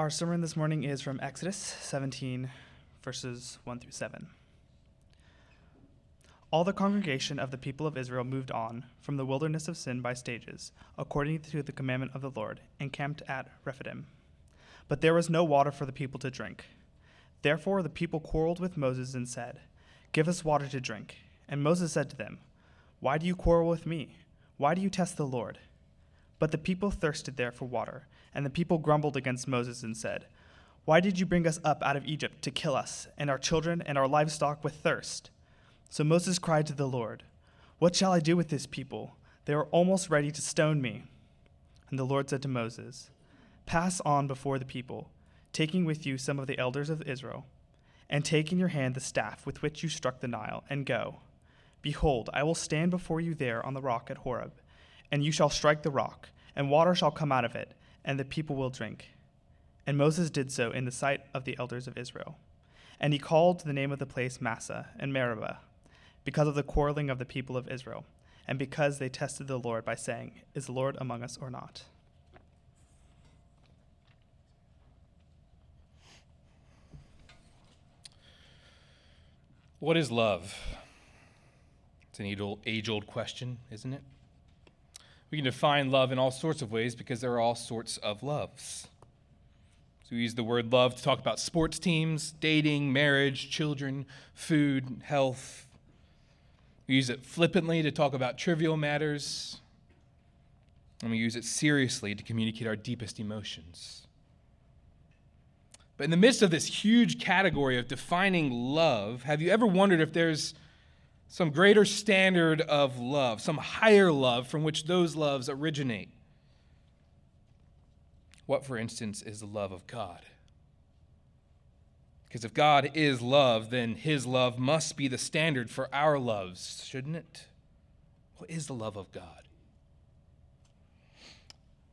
Our sermon this morning is from Exodus 17, verses 1 through 7. All the congregation of the people of Israel moved on from the wilderness of sin by stages, according to the commandment of the Lord, and camped at Rephidim. But there was no water for the people to drink. Therefore the people quarreled with Moses and said, Give us water to drink. And Moses said to them, Why do you quarrel with me? Why do you test the Lord? But the people thirsted there for water and the people grumbled against Moses and said, Why did you bring us up out of Egypt to kill us, and our children and our livestock with thirst? So Moses cried to the Lord, What shall I do with this people? They are almost ready to stone me. And the Lord said to Moses, Pass on before the people, taking with you some of the elders of Israel, and take in your hand the staff with which you struck the Nile, and go. Behold, I will stand before you there on the rock at Horeb, and you shall strike the rock, and water shall come out of it and the people will drink. And Moses did so in the sight of the elders of Israel. And he called the name of the place Massah and Meribah, because of the quarreling of the people of Israel, and because they tested the Lord by saying, Is the Lord among us or not? What is love? It's an age old question, isn't it? We can define love in all sorts of ways because there are all sorts of loves. So we use the word love to talk about sports teams, dating, marriage, children, food, health. We use it flippantly to talk about trivial matters. And we use it seriously to communicate our deepest emotions. But in the midst of this huge category of defining love, have you ever wondered if there's some greater standard of love, some higher love from which those loves originate. What, for instance, is the love of God? Because if God is love, then his love must be the standard for our loves, shouldn't it? What is the love of God?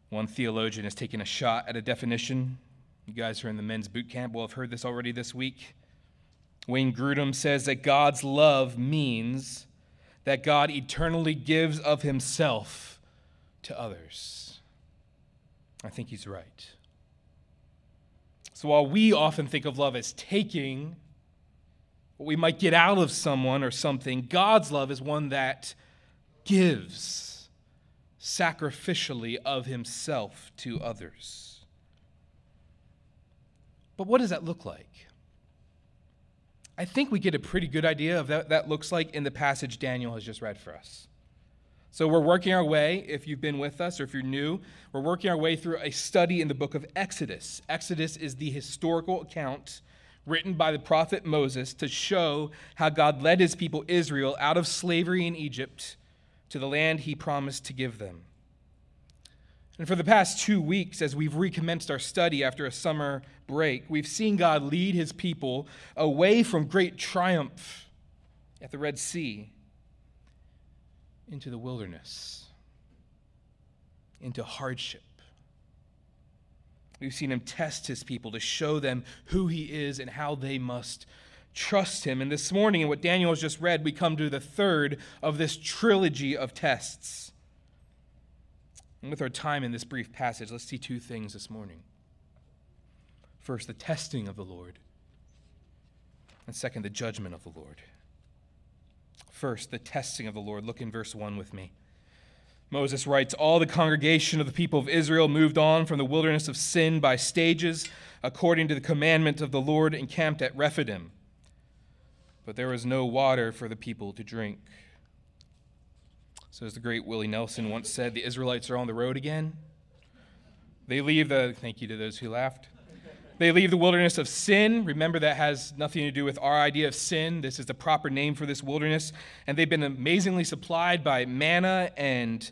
One theologian has taken a shot at a definition. You guys who are in the men's boot camp will have heard this already this week. Wayne Grudem says that God's love means that God eternally gives of himself to others. I think he's right. So while we often think of love as taking what we might get out of someone or something, God's love is one that gives sacrificially of himself to others. But what does that look like? I think we get a pretty good idea of what that looks like in the passage Daniel has just read for us. So we're working our way, if you've been with us or if you're new, we're working our way through a study in the book of Exodus. Exodus is the historical account written by the prophet Moses to show how God led his people Israel out of slavery in Egypt to the land he promised to give them. And for the past two weeks, as we've recommenced our study after a summer break, we've seen God lead his people away from great triumph at the Red Sea into the wilderness, into hardship. We've seen him test his people to show them who he is and how they must trust him. And this morning, in what Daniel has just read, we come to the third of this trilogy of tests. And with our time in this brief passage, let's see two things this morning. First, the testing of the Lord, and second, the judgment of the Lord. First, the testing of the Lord. Look in verse 1 with me. Moses writes All the congregation of the people of Israel moved on from the wilderness of sin by stages, according to the commandment of the Lord, encamped at Rephidim. But there was no water for the people to drink. So, as the great Willie Nelson once said, the Israelites are on the road again. They leave the, thank you to those who laughed. They leave the wilderness of sin. Remember, that has nothing to do with our idea of sin. This is the proper name for this wilderness. And they've been amazingly supplied by manna and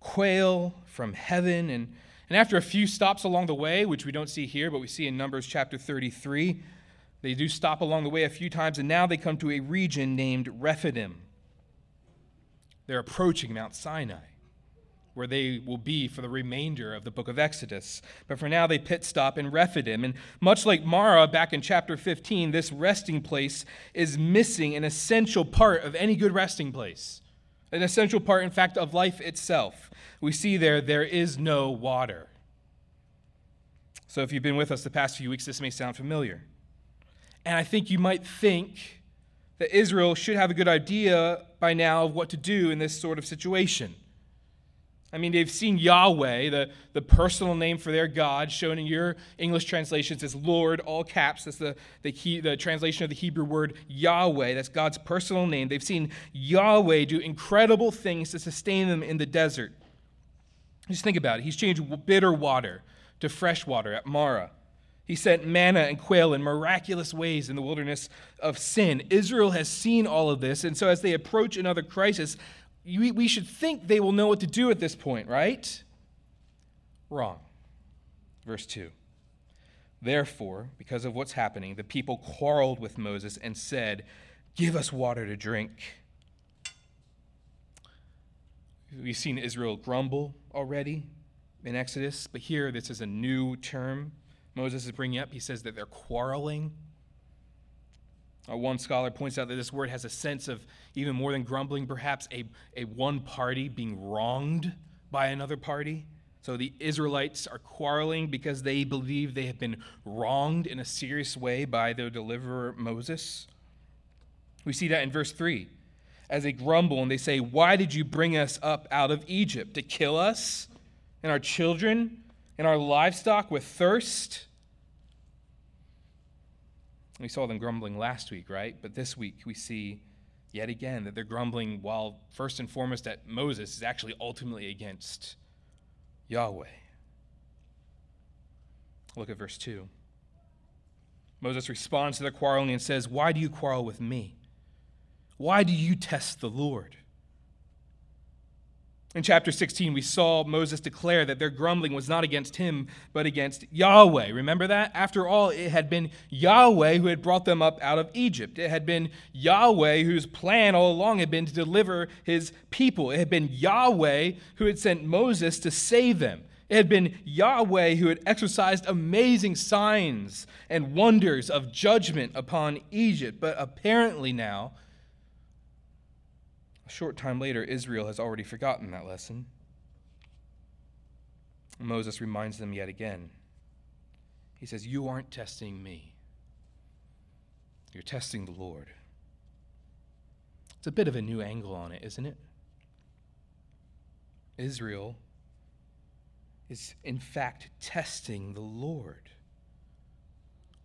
quail from heaven. And, and after a few stops along the way, which we don't see here, but we see in Numbers chapter 33, they do stop along the way a few times. And now they come to a region named Rephidim. They're approaching Mount Sinai, where they will be for the remainder of the book of Exodus. But for now, they pit stop in Rephidim. And much like Marah back in chapter 15, this resting place is missing an essential part of any good resting place. An essential part, in fact, of life itself. We see there, there is no water. So if you've been with us the past few weeks, this may sound familiar. And I think you might think that Israel should have a good idea by now of what to do in this sort of situation. I mean, they've seen Yahweh, the, the personal name for their God, shown in your English translations as Lord, all caps. That's the, the, key, the translation of the Hebrew word Yahweh. That's God's personal name. They've seen Yahweh do incredible things to sustain them in the desert. Just think about it. He's changed bitter water to fresh water at Marah. He sent manna and quail in miraculous ways in the wilderness of sin. Israel has seen all of this, and so as they approach another crisis, we should think they will know what to do at this point, right? Wrong. Verse 2. Therefore, because of what's happening, the people quarreled with Moses and said, Give us water to drink. We've seen Israel grumble already in Exodus, but here this is a new term Moses is bringing up. He says that they're quarreling. Uh, one scholar points out that this word has a sense of even more than grumbling, perhaps a, a one party being wronged by another party. So the Israelites are quarreling because they believe they have been wronged in a serious way by their deliverer Moses. We see that in verse 3 as they grumble and they say, Why did you bring us up out of Egypt? To kill us and our children and our livestock with thirst? We saw them grumbling last week, right? But this week we see yet again that they're grumbling while, first and foremost, that Moses is actually ultimately against Yahweh. Look at verse 2. Moses responds to their quarreling and says, Why do you quarrel with me? Why do you test the Lord? In chapter 16, we saw Moses declare that their grumbling was not against him, but against Yahweh. Remember that? After all, it had been Yahweh who had brought them up out of Egypt. It had been Yahweh whose plan all along had been to deliver his people. It had been Yahweh who had sent Moses to save them. It had been Yahweh who had exercised amazing signs and wonders of judgment upon Egypt. But apparently now, short time later, Israel has already forgotten that lesson. Moses reminds them yet again. He says, You aren't testing me, you're testing the Lord. It's a bit of a new angle on it, isn't it? Israel is, in fact, testing the Lord.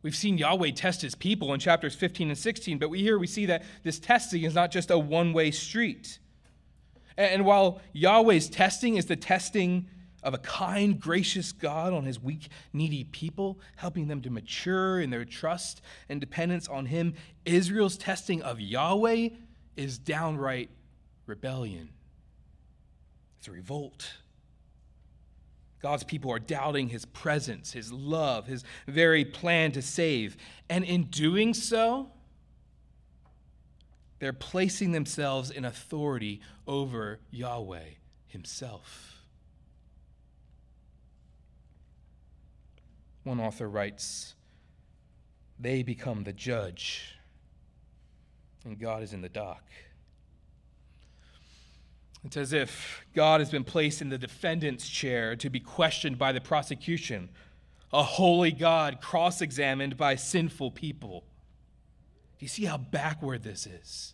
We've seen Yahweh test his people in chapters 15 and 16, but we here we see that this testing is not just a one way street. And while Yahweh's testing is the testing of a kind, gracious God on his weak, needy people, helping them to mature in their trust and dependence on him, Israel's testing of Yahweh is downright rebellion. It's a revolt. God's people are doubting his presence, his love, his very plan to save. And in doing so, they're placing themselves in authority over Yahweh himself. One author writes, They become the judge, and God is in the dock. It's as if God has been placed in the defendant's chair to be questioned by the prosecution, a holy God cross examined by sinful people. Do you see how backward this is?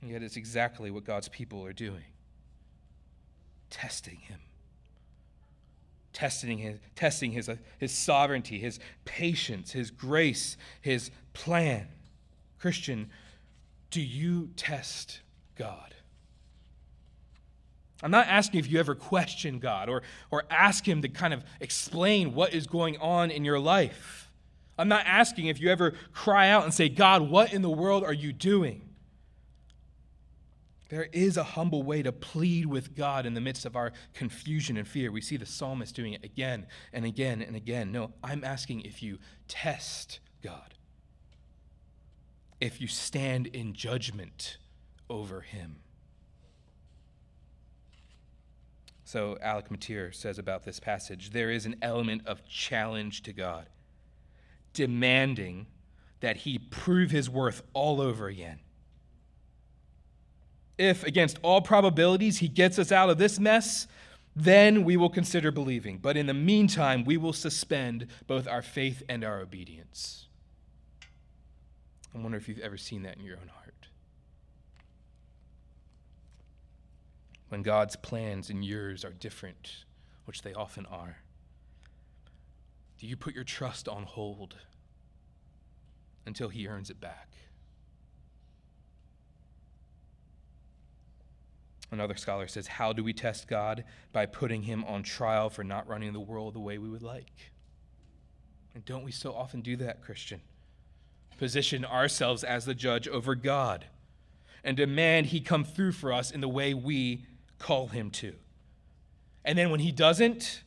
And yet, it's exactly what God's people are doing testing Him. Testing his, testing his, uh, his sovereignty, his patience, his grace, his plan. Christian, do you test God? I'm not asking if you ever question God or, or ask Him to kind of explain what is going on in your life. I'm not asking if you ever cry out and say, God, what in the world are you doing? There is a humble way to plead with God in the midst of our confusion and fear. We see the psalmist doing it again and again and again. No, I'm asking if you test God if you stand in judgment over him. So, Alec Motyer says about this passage there is an element of challenge to God, demanding that he prove his worth all over again. If, against all probabilities, he gets us out of this mess, Then we will consider believing. But in the meantime, we will suspend both our faith and our obedience. I wonder if you've ever seen that in your own heart. When God's plans and yours are different, which they often are, do you put your trust on hold until He earns it back? Another scholar says, How do we test God? By putting him on trial for not running the world the way we would like. And don't we so often do that, Christian? Position ourselves as the judge over God and demand he come through for us in the way we call him to. And then when he doesn't,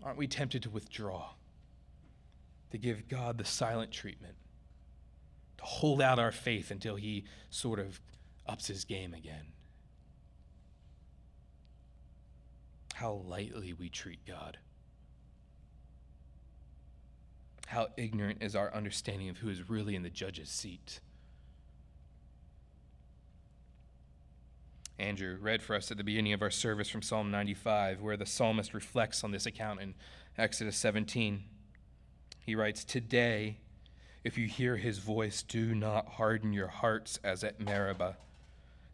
aren't we tempted to withdraw? To give God the silent treatment? To hold out our faith until he sort of ups his game again. How lightly we treat God. How ignorant is our understanding of who is really in the judge's seat. Andrew read for us at the beginning of our service from Psalm 95, where the psalmist reflects on this account in Exodus 17. He writes, Today, if you hear his voice, do not harden your hearts as at Meribah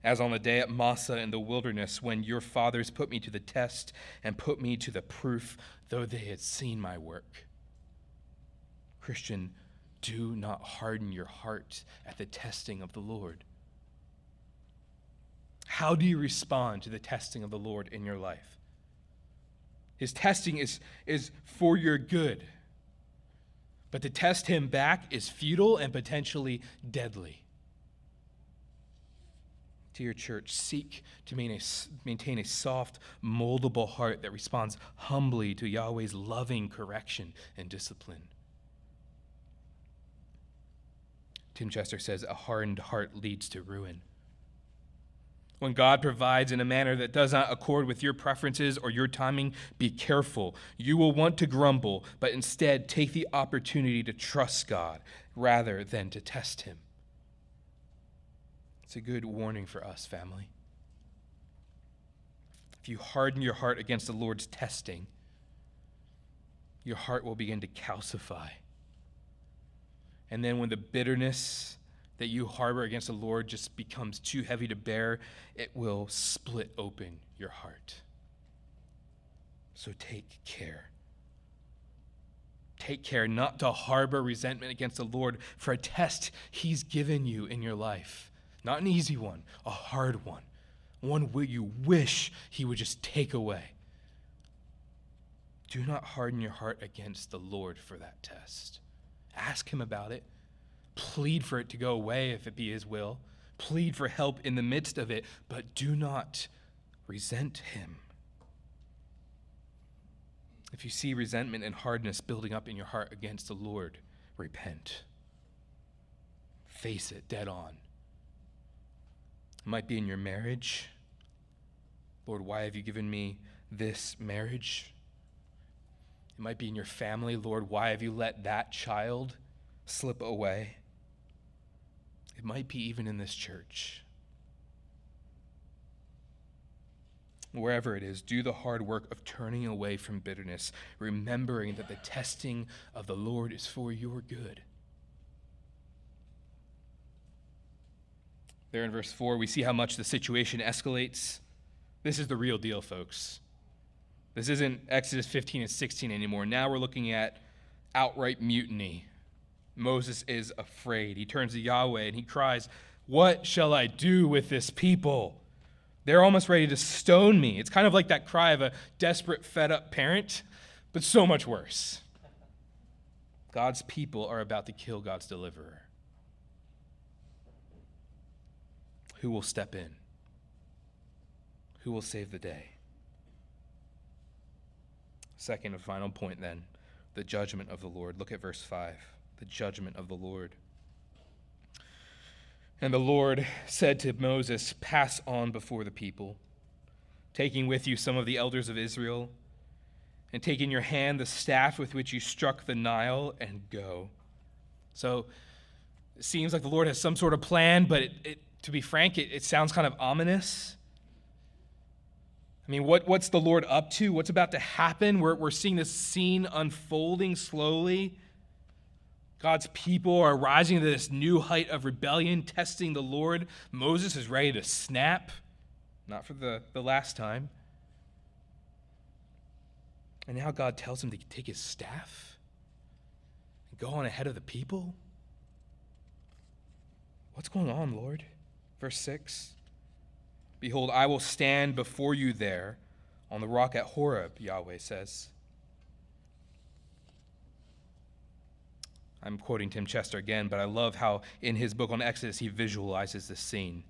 as on the day at Massah in the wilderness, when your fathers put me to the test and put me to the proof, though they had seen my work. Christian, do not harden your heart at the testing of the Lord. How do you respond to the testing of the Lord in your life? His testing is, is for your good. But to test him back is futile and potentially deadly to your church. Seek to maintain a soft, moldable heart that responds humbly to Yahweh's loving correction and discipline. Tim Chester says, A hardened heart leads to ruin. When God provides in a manner that does not accord with your preferences or your timing, be careful. You will want to grumble, but instead take the opportunity to trust God rather than to test Him. It's a good warning for us, family. If you harden your heart against the Lord's testing, your heart will begin to calcify. And then when the bitterness that you harbor against the Lord just becomes too heavy to bear, it will split open your heart. So take care. Take care not to harbor resentment against the Lord for a test He's given you in your life. Not an easy one, a hard one. One where you wish He would just take away. Do not harden your heart against the Lord for that test. Ask Him about it. Plead for it to go away if it be His will. Plead for help in the midst of it, but do not resent Him. If you see resentment and hardness building up in your heart against the Lord, repent. Face it dead on. It might be in your marriage. Lord, why have you given me this marriage? It might be in your family. Lord, why have you let that child slip away? It might be even in this church. Wherever it is, do the hard work of turning away from bitterness, remembering that the testing of the Lord is for your good. There in verse 4, we see how much the situation escalates. This is the real deal, folks. This isn't Exodus 15 and 16 anymore. Now we're looking at outright mutiny. Moses is afraid. He turns to Yahweh and he cries, What shall I do with this people? They're almost ready to stone me. It's kind of like that cry of a desperate, fed up parent, but so much worse. God's people are about to kill God's deliverer. Who will step in? Who will save the day? Second and final point, then, the judgment of the Lord. Look at verse 5. The judgment of the Lord. And the Lord said to Moses, Pass on before the people, taking with you some of the elders of Israel, and take in your hand the staff with which you struck the Nile, and go. So it seems like the Lord has some sort of plan, but it, it to be frank, it, it sounds kind of ominous. I mean, what, what's the Lord up to? What's about to happen? We're, we're seeing this scene unfolding slowly. God's people are rising to this new height of rebellion, testing the Lord. Moses is ready to snap, not for the, the last time. And now God tells him to take his staff and go on ahead of the people. What's going on, Lord? Verse 6 Behold, I will stand before you there on the rock at Horeb, Yahweh says. I'm quoting Tim Chester again, but I love how in his book on Exodus he visualizes this scene.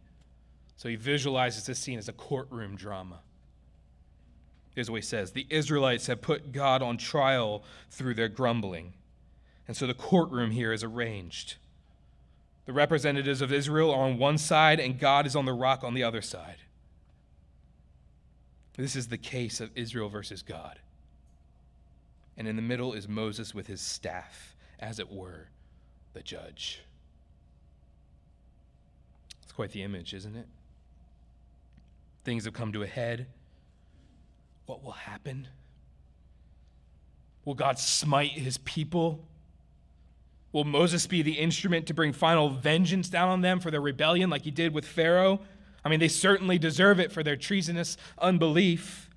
So he visualizes this scene as a courtroom drama. Here's what he says The Israelites have put God on trial through their grumbling. And so the courtroom here is arranged. The representatives of Israel are on one side, and God is on the rock on the other side. This is the case of Israel versus God. And in the middle is Moses with his staff as it were, the judge. It's quite the image, isn't it? Things have come to a head. What will happen? Will God smite his people? Will Moses be the instrument to bring final vengeance down on them for their rebellion like he did with Pharaoh? I mean, they certainly deserve it for their treasonous unbelief.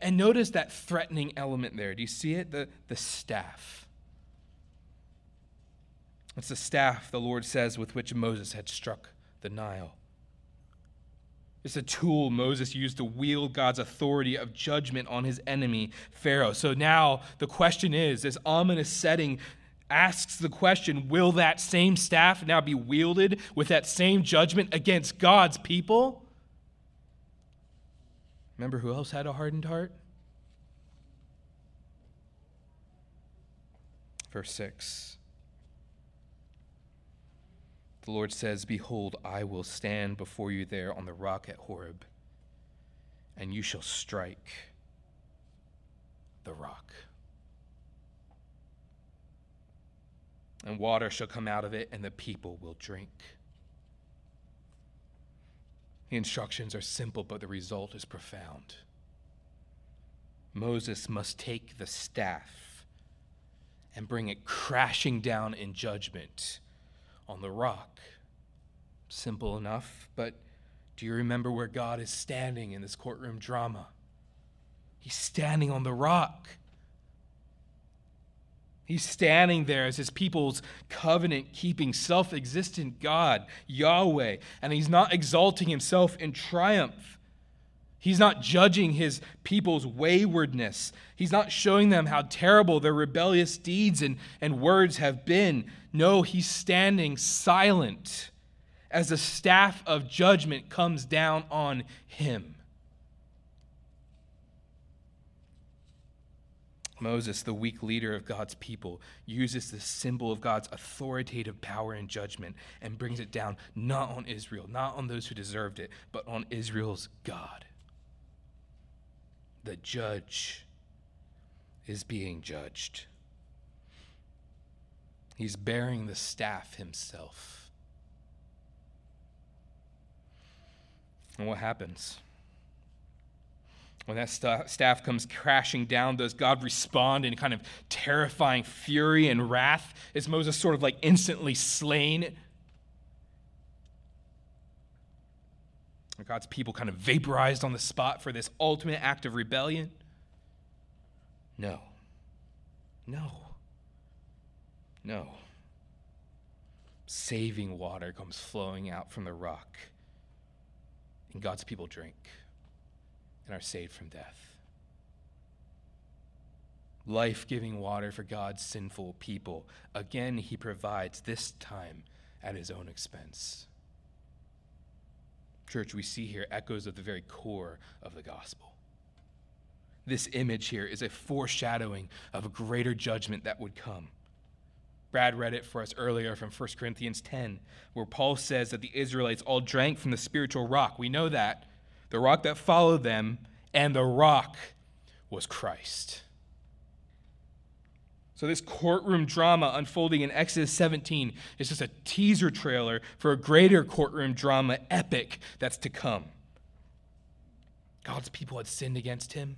And notice that threatening element there. Do you see it? The, the staff. It's the staff, the Lord says, with which Moses had struck the Nile. It's a tool Moses used to wield God's authority of judgment on his enemy, Pharaoh. So now the question is this ominous setting asks the question will that same staff now be wielded with that same judgment against God's people? Remember who else had a hardened heart? Verse 6. The Lord says, Behold, I will stand before you there on the rock at Horeb, and you shall strike the rock. And water shall come out of it, and the people will drink. The instructions are simple, but the result is profound. Moses must take the staff and bring it crashing down in judgment on the rock. Simple enough, but do you remember where God is standing in this courtroom drama? He's standing on the rock. He's standing there as his people's covenant keeping, self existent God, Yahweh, and he's not exalting himself in triumph. He's not judging his people's waywardness. He's not showing them how terrible their rebellious deeds and, and words have been. No, he's standing silent as the staff of judgment comes down on him. Moses, the weak leader of God's people, uses the symbol of God's authoritative power and judgment and brings it down not on Israel, not on those who deserved it, but on Israel's God the judge is being judged. He's bearing the staff himself. And what happens? When that st- staff comes crashing down, does God respond in kind of terrifying fury and wrath? Is Moses sort of like instantly slain? God's people kind of vaporized on the spot for this ultimate act of rebellion? No. No. No. Saving water comes flowing out from the rock, and God's people drink and are saved from death. Life giving water for God's sinful people. Again, he provides, this time at his own expense. Church, we see here echoes of the very core of the gospel. This image here is a foreshadowing of a greater judgment that would come. Brad read it for us earlier from 1 Corinthians 10, where Paul says that the Israelites all drank from the spiritual rock. We know that. The rock that followed them, and the rock was Christ. So, this courtroom drama unfolding in Exodus 17 is just a teaser trailer for a greater courtroom drama epic that's to come. God's people had sinned against him.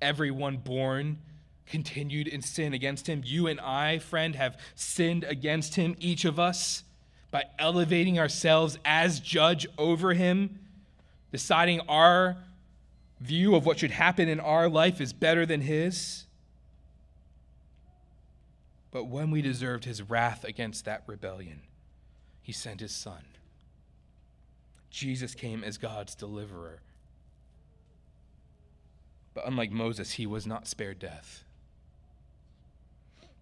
Everyone born continued in sin against him. You and I, friend, have sinned against him, each of us, by elevating ourselves as judge over him, deciding our view of what should happen in our life is better than his. But when we deserved his wrath against that rebellion, he sent his son. Jesus came as God's deliverer. But unlike Moses, he was not spared death.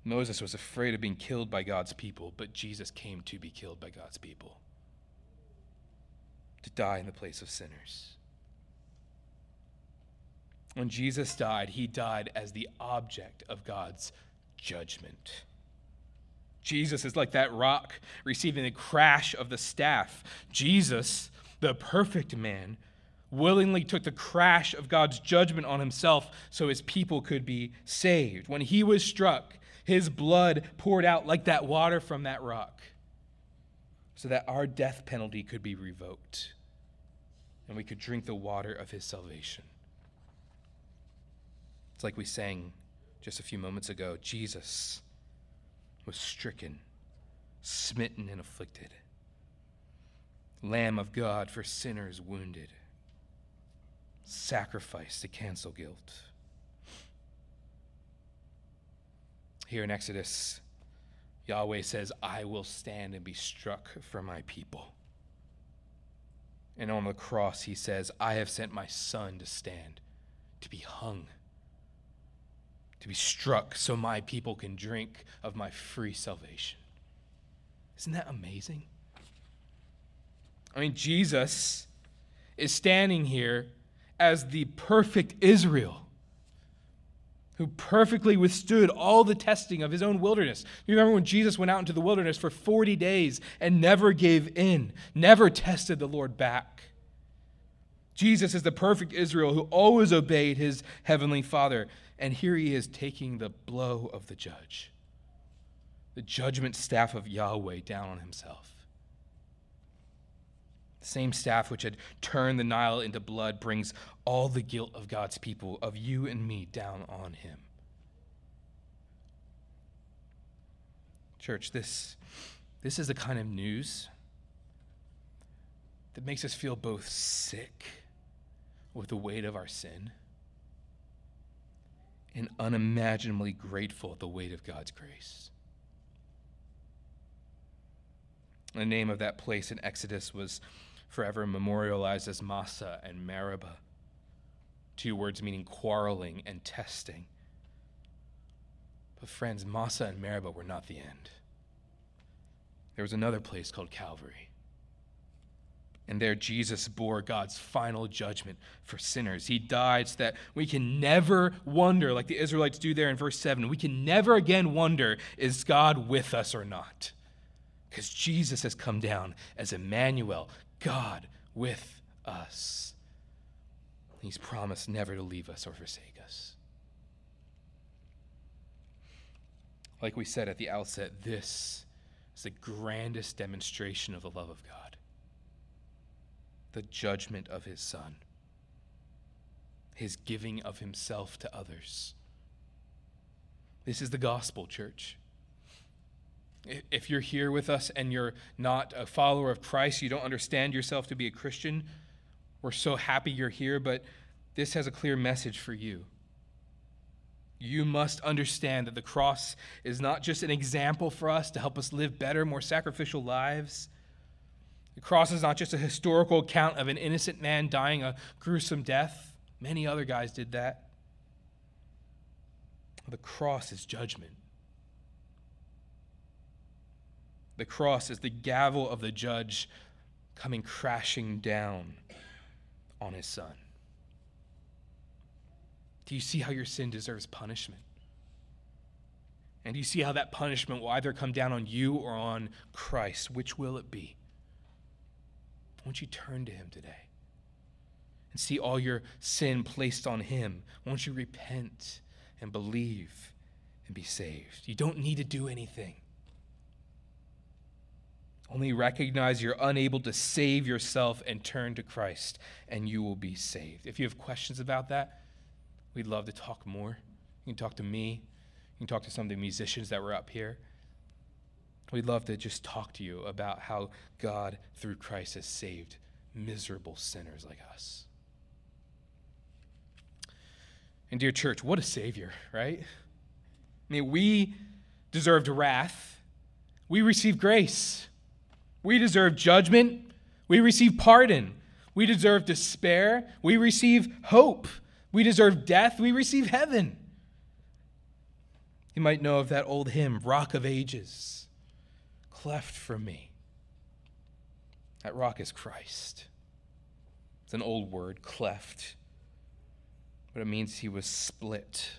Moses was afraid of being killed by God's people, but Jesus came to be killed by God's people, to die in the place of sinners. When Jesus died, he died as the object of God's judgment. Jesus is like that rock receiving the crash of the staff. Jesus, the perfect man, willingly took the crash of God's judgment on himself so his people could be saved. When he was struck, his blood poured out like that water from that rock so that our death penalty could be revoked and we could drink the water of his salvation. It's like we sang just a few moments ago Jesus was stricken, smitten, and afflicted. Lamb of God for sinners wounded, sacrifice to cancel guilt. Here in Exodus, Yahweh says, I will stand and be struck for my people. And on the cross, he says, I have sent my son to stand, to be hung to be struck so my people can drink of my free salvation. Isn't that amazing? I mean, Jesus is standing here as the perfect Israel who perfectly withstood all the testing of his own wilderness. You remember when Jesus went out into the wilderness for 40 days and never gave in, never tested the Lord back. Jesus is the perfect Israel who always obeyed his heavenly Father. And here he is taking the blow of the judge, the judgment staff of Yahweh down on himself. The same staff which had turned the Nile into blood brings all the guilt of God's people, of you and me, down on him. Church, this, this is the kind of news that makes us feel both sick with the weight of our sin and unimaginably grateful at the weight of God's grace. The name of that place in Exodus was forever memorialized as Massah and Meribah, two words meaning quarreling and testing. But, friends, Massah and Meribah were not the end. There was another place called Calvary. And there, Jesus bore God's final judgment for sinners. He died so that we can never wonder, like the Israelites do there in verse 7, we can never again wonder, is God with us or not? Because Jesus has come down as Emmanuel, God with us. He's promised never to leave us or forsake us. Like we said at the outset, this is the grandest demonstration of the love of God the judgment of his Son, his giving of himself to others. This is the gospel, church. If you're here with us and you're not a follower of Christ, you don't understand yourself to be a Christian, we're so happy you're here, but this has a clear message for you. You must understand that the cross is not just an example for us to help us live better, more sacrificial lives. The cross is not just a historical account of an innocent man dying a gruesome death. Many other guys did that. The cross is judgment. The cross is the gavel of the judge coming crashing down on his son. Do you see how your sin deserves punishment? And do you see how that punishment will either come down on you or on Christ? Which will it be? Won't you turn to him today and see all your sin placed on him? Won't you repent and believe and be saved? You don't need to do anything. Only recognize you're unable to save yourself and turn to Christ, and you will be saved. If you have questions about that, we'd love to talk more. You can talk to me, you can talk to some of the musicians that were up here. We'd love to just talk to you about how God, through Christ, has saved miserable sinners like us. And, dear church, what a Savior, right? I mean, we deserved wrath, we received grace. We deserve judgment, we receive pardon. We deserve despair, we receive hope. We deserve death, we receive heaven. You might know of that old hymn, Rock of Ages cleft for me. That rock is Christ. It's an old word, cleft, but it means he was split,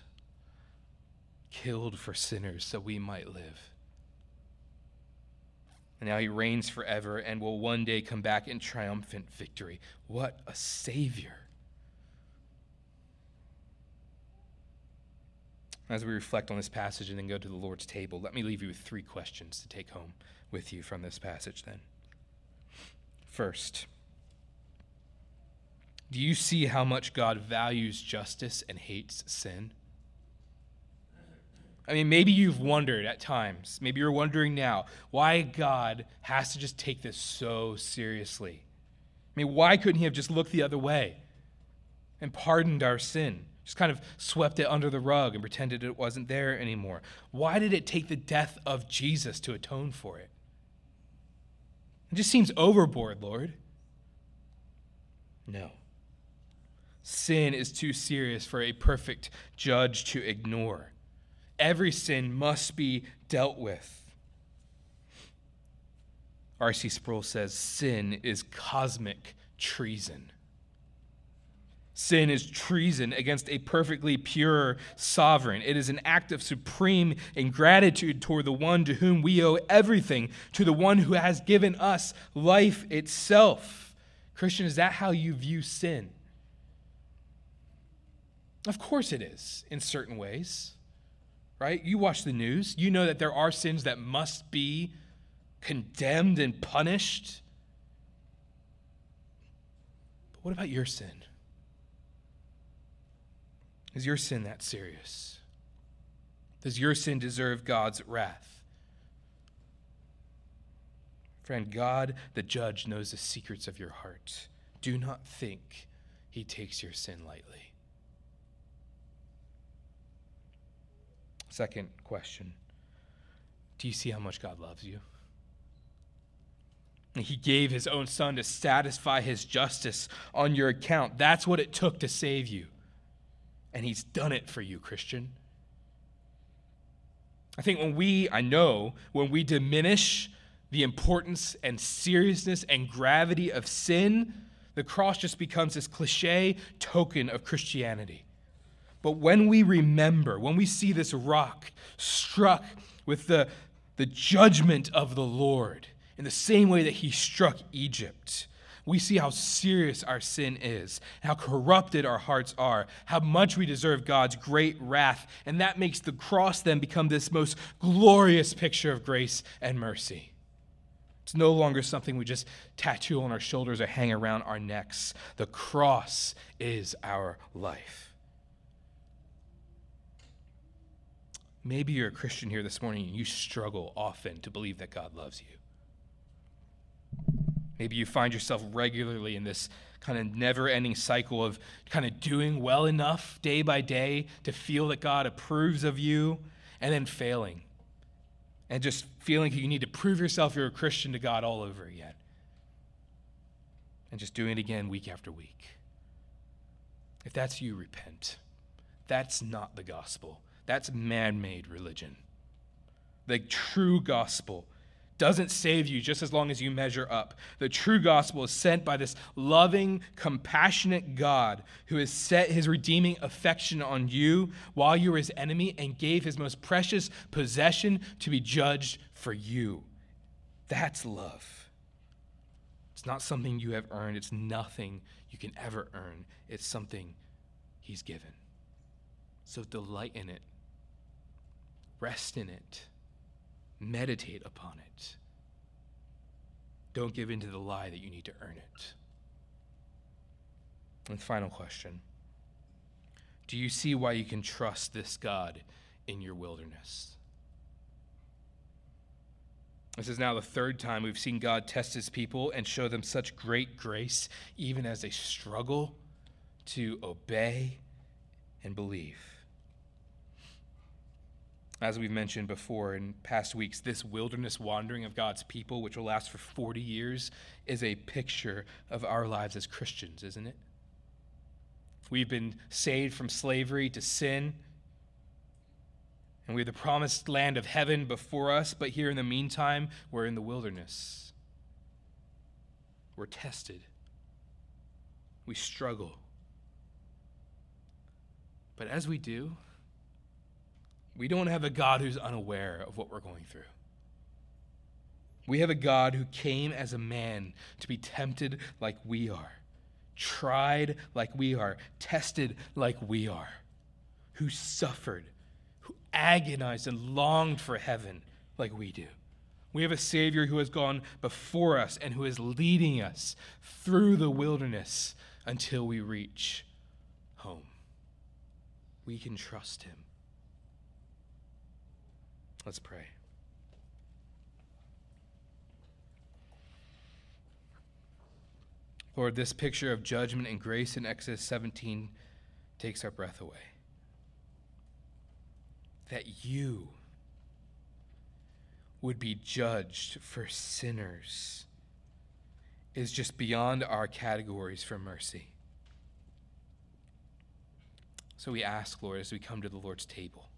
killed for sinners so we might live. And now he reigns forever and will one day come back in triumphant victory. What a Savior! As we reflect on this passage and then go to the Lord's table, let me leave you with three questions to take home with you from this passage then. First, do you see how much God values justice and hates sin? I mean, maybe you've wondered at times, maybe you're wondering now, why God has to just take this so seriously. I mean, why couldn't He have just looked the other way and pardoned our sin? Just kind of swept it under the rug and pretended it wasn't there anymore. Why did it take the death of Jesus to atone for it? It just seems overboard, Lord. No. Sin is too serious for a perfect judge to ignore. Every sin must be dealt with. R.C. Sproul says sin is cosmic treason. Sin is treason against a perfectly pure sovereign. It is an act of supreme ingratitude toward the one to whom we owe everything, to the one who has given us life itself. Christian, is that how you view sin? Of course it is, in certain ways, right? You watch the news, you know that there are sins that must be condemned and punished. But what about your sin? Is your sin that serious? Does your sin deserve God's wrath? Friend, God, the judge, knows the secrets of your heart. Do not think he takes your sin lightly. Second question Do you see how much God loves you? He gave his own son to satisfy his justice on your account. That's what it took to save you. And he's done it for you, Christian. I think when we, I know, when we diminish the importance and seriousness and gravity of sin, the cross just becomes this cliche token of Christianity. But when we remember, when we see this rock struck with the, the judgment of the Lord, in the same way that he struck Egypt, we see how serious our sin is, how corrupted our hearts are, how much we deserve God's great wrath. And that makes the cross then become this most glorious picture of grace and mercy. It's no longer something we just tattoo on our shoulders or hang around our necks. The cross is our life. Maybe you're a Christian here this morning and you struggle often to believe that God loves you. Maybe you find yourself regularly in this kind of never ending cycle of kind of doing well enough day by day to feel that God approves of you and then failing. And just feeling you need to prove yourself you're a Christian to God all over again. And just doing it again week after week. If that's you, repent. That's not the gospel, that's man made religion. The true gospel doesn't save you just as long as you measure up. The true gospel is sent by this loving, compassionate God who has set his redeeming affection on you while you were his enemy and gave his most precious possession to be judged for you. That's love. It's not something you have earned, it's nothing you can ever earn. It's something he's given. So delight in it, rest in it meditate upon it. Don't give in to the lie that you need to earn it. And final question Do you see why you can trust this God in your wilderness? This is now the third time we've seen God test his people and show them such great grace, even as they struggle to obey and believe. As we've mentioned before in past weeks, this wilderness wandering of God's people, which will last for 40 years, is a picture of our lives as Christians, isn't it? We've been saved from slavery to sin and we have the promised land of heaven before us, but here in the meantime, we're in the wilderness. We're tested. We struggle. But as we do, we don't have a God who's unaware of what we're going through. We have a God who came as a man to be tempted like we are, tried like we are, tested like we are, who suffered who agonized and longed for heaven like we do. We have a Savior who has gone before us and who is leading us through the wilderness until we reach home. We can trust Him. Let's pray. Lord, this picture of judgment and grace in Exodus 17 takes our breath away that you would be judged for sinners is just beyond our categories for mercy. So we ask, Lord, as we come to the Lord's table,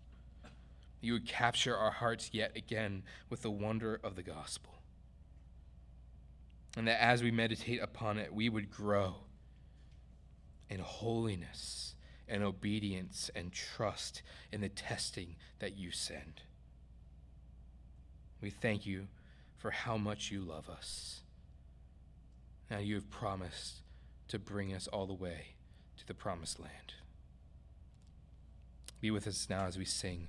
you would capture our hearts yet again with the wonder of the gospel. And that as we meditate upon it, we would grow in holiness and obedience and trust in the testing that you send. We thank you for how much you love us. Now you have promised to bring us all the way to the promised land. Be with us now as we sing.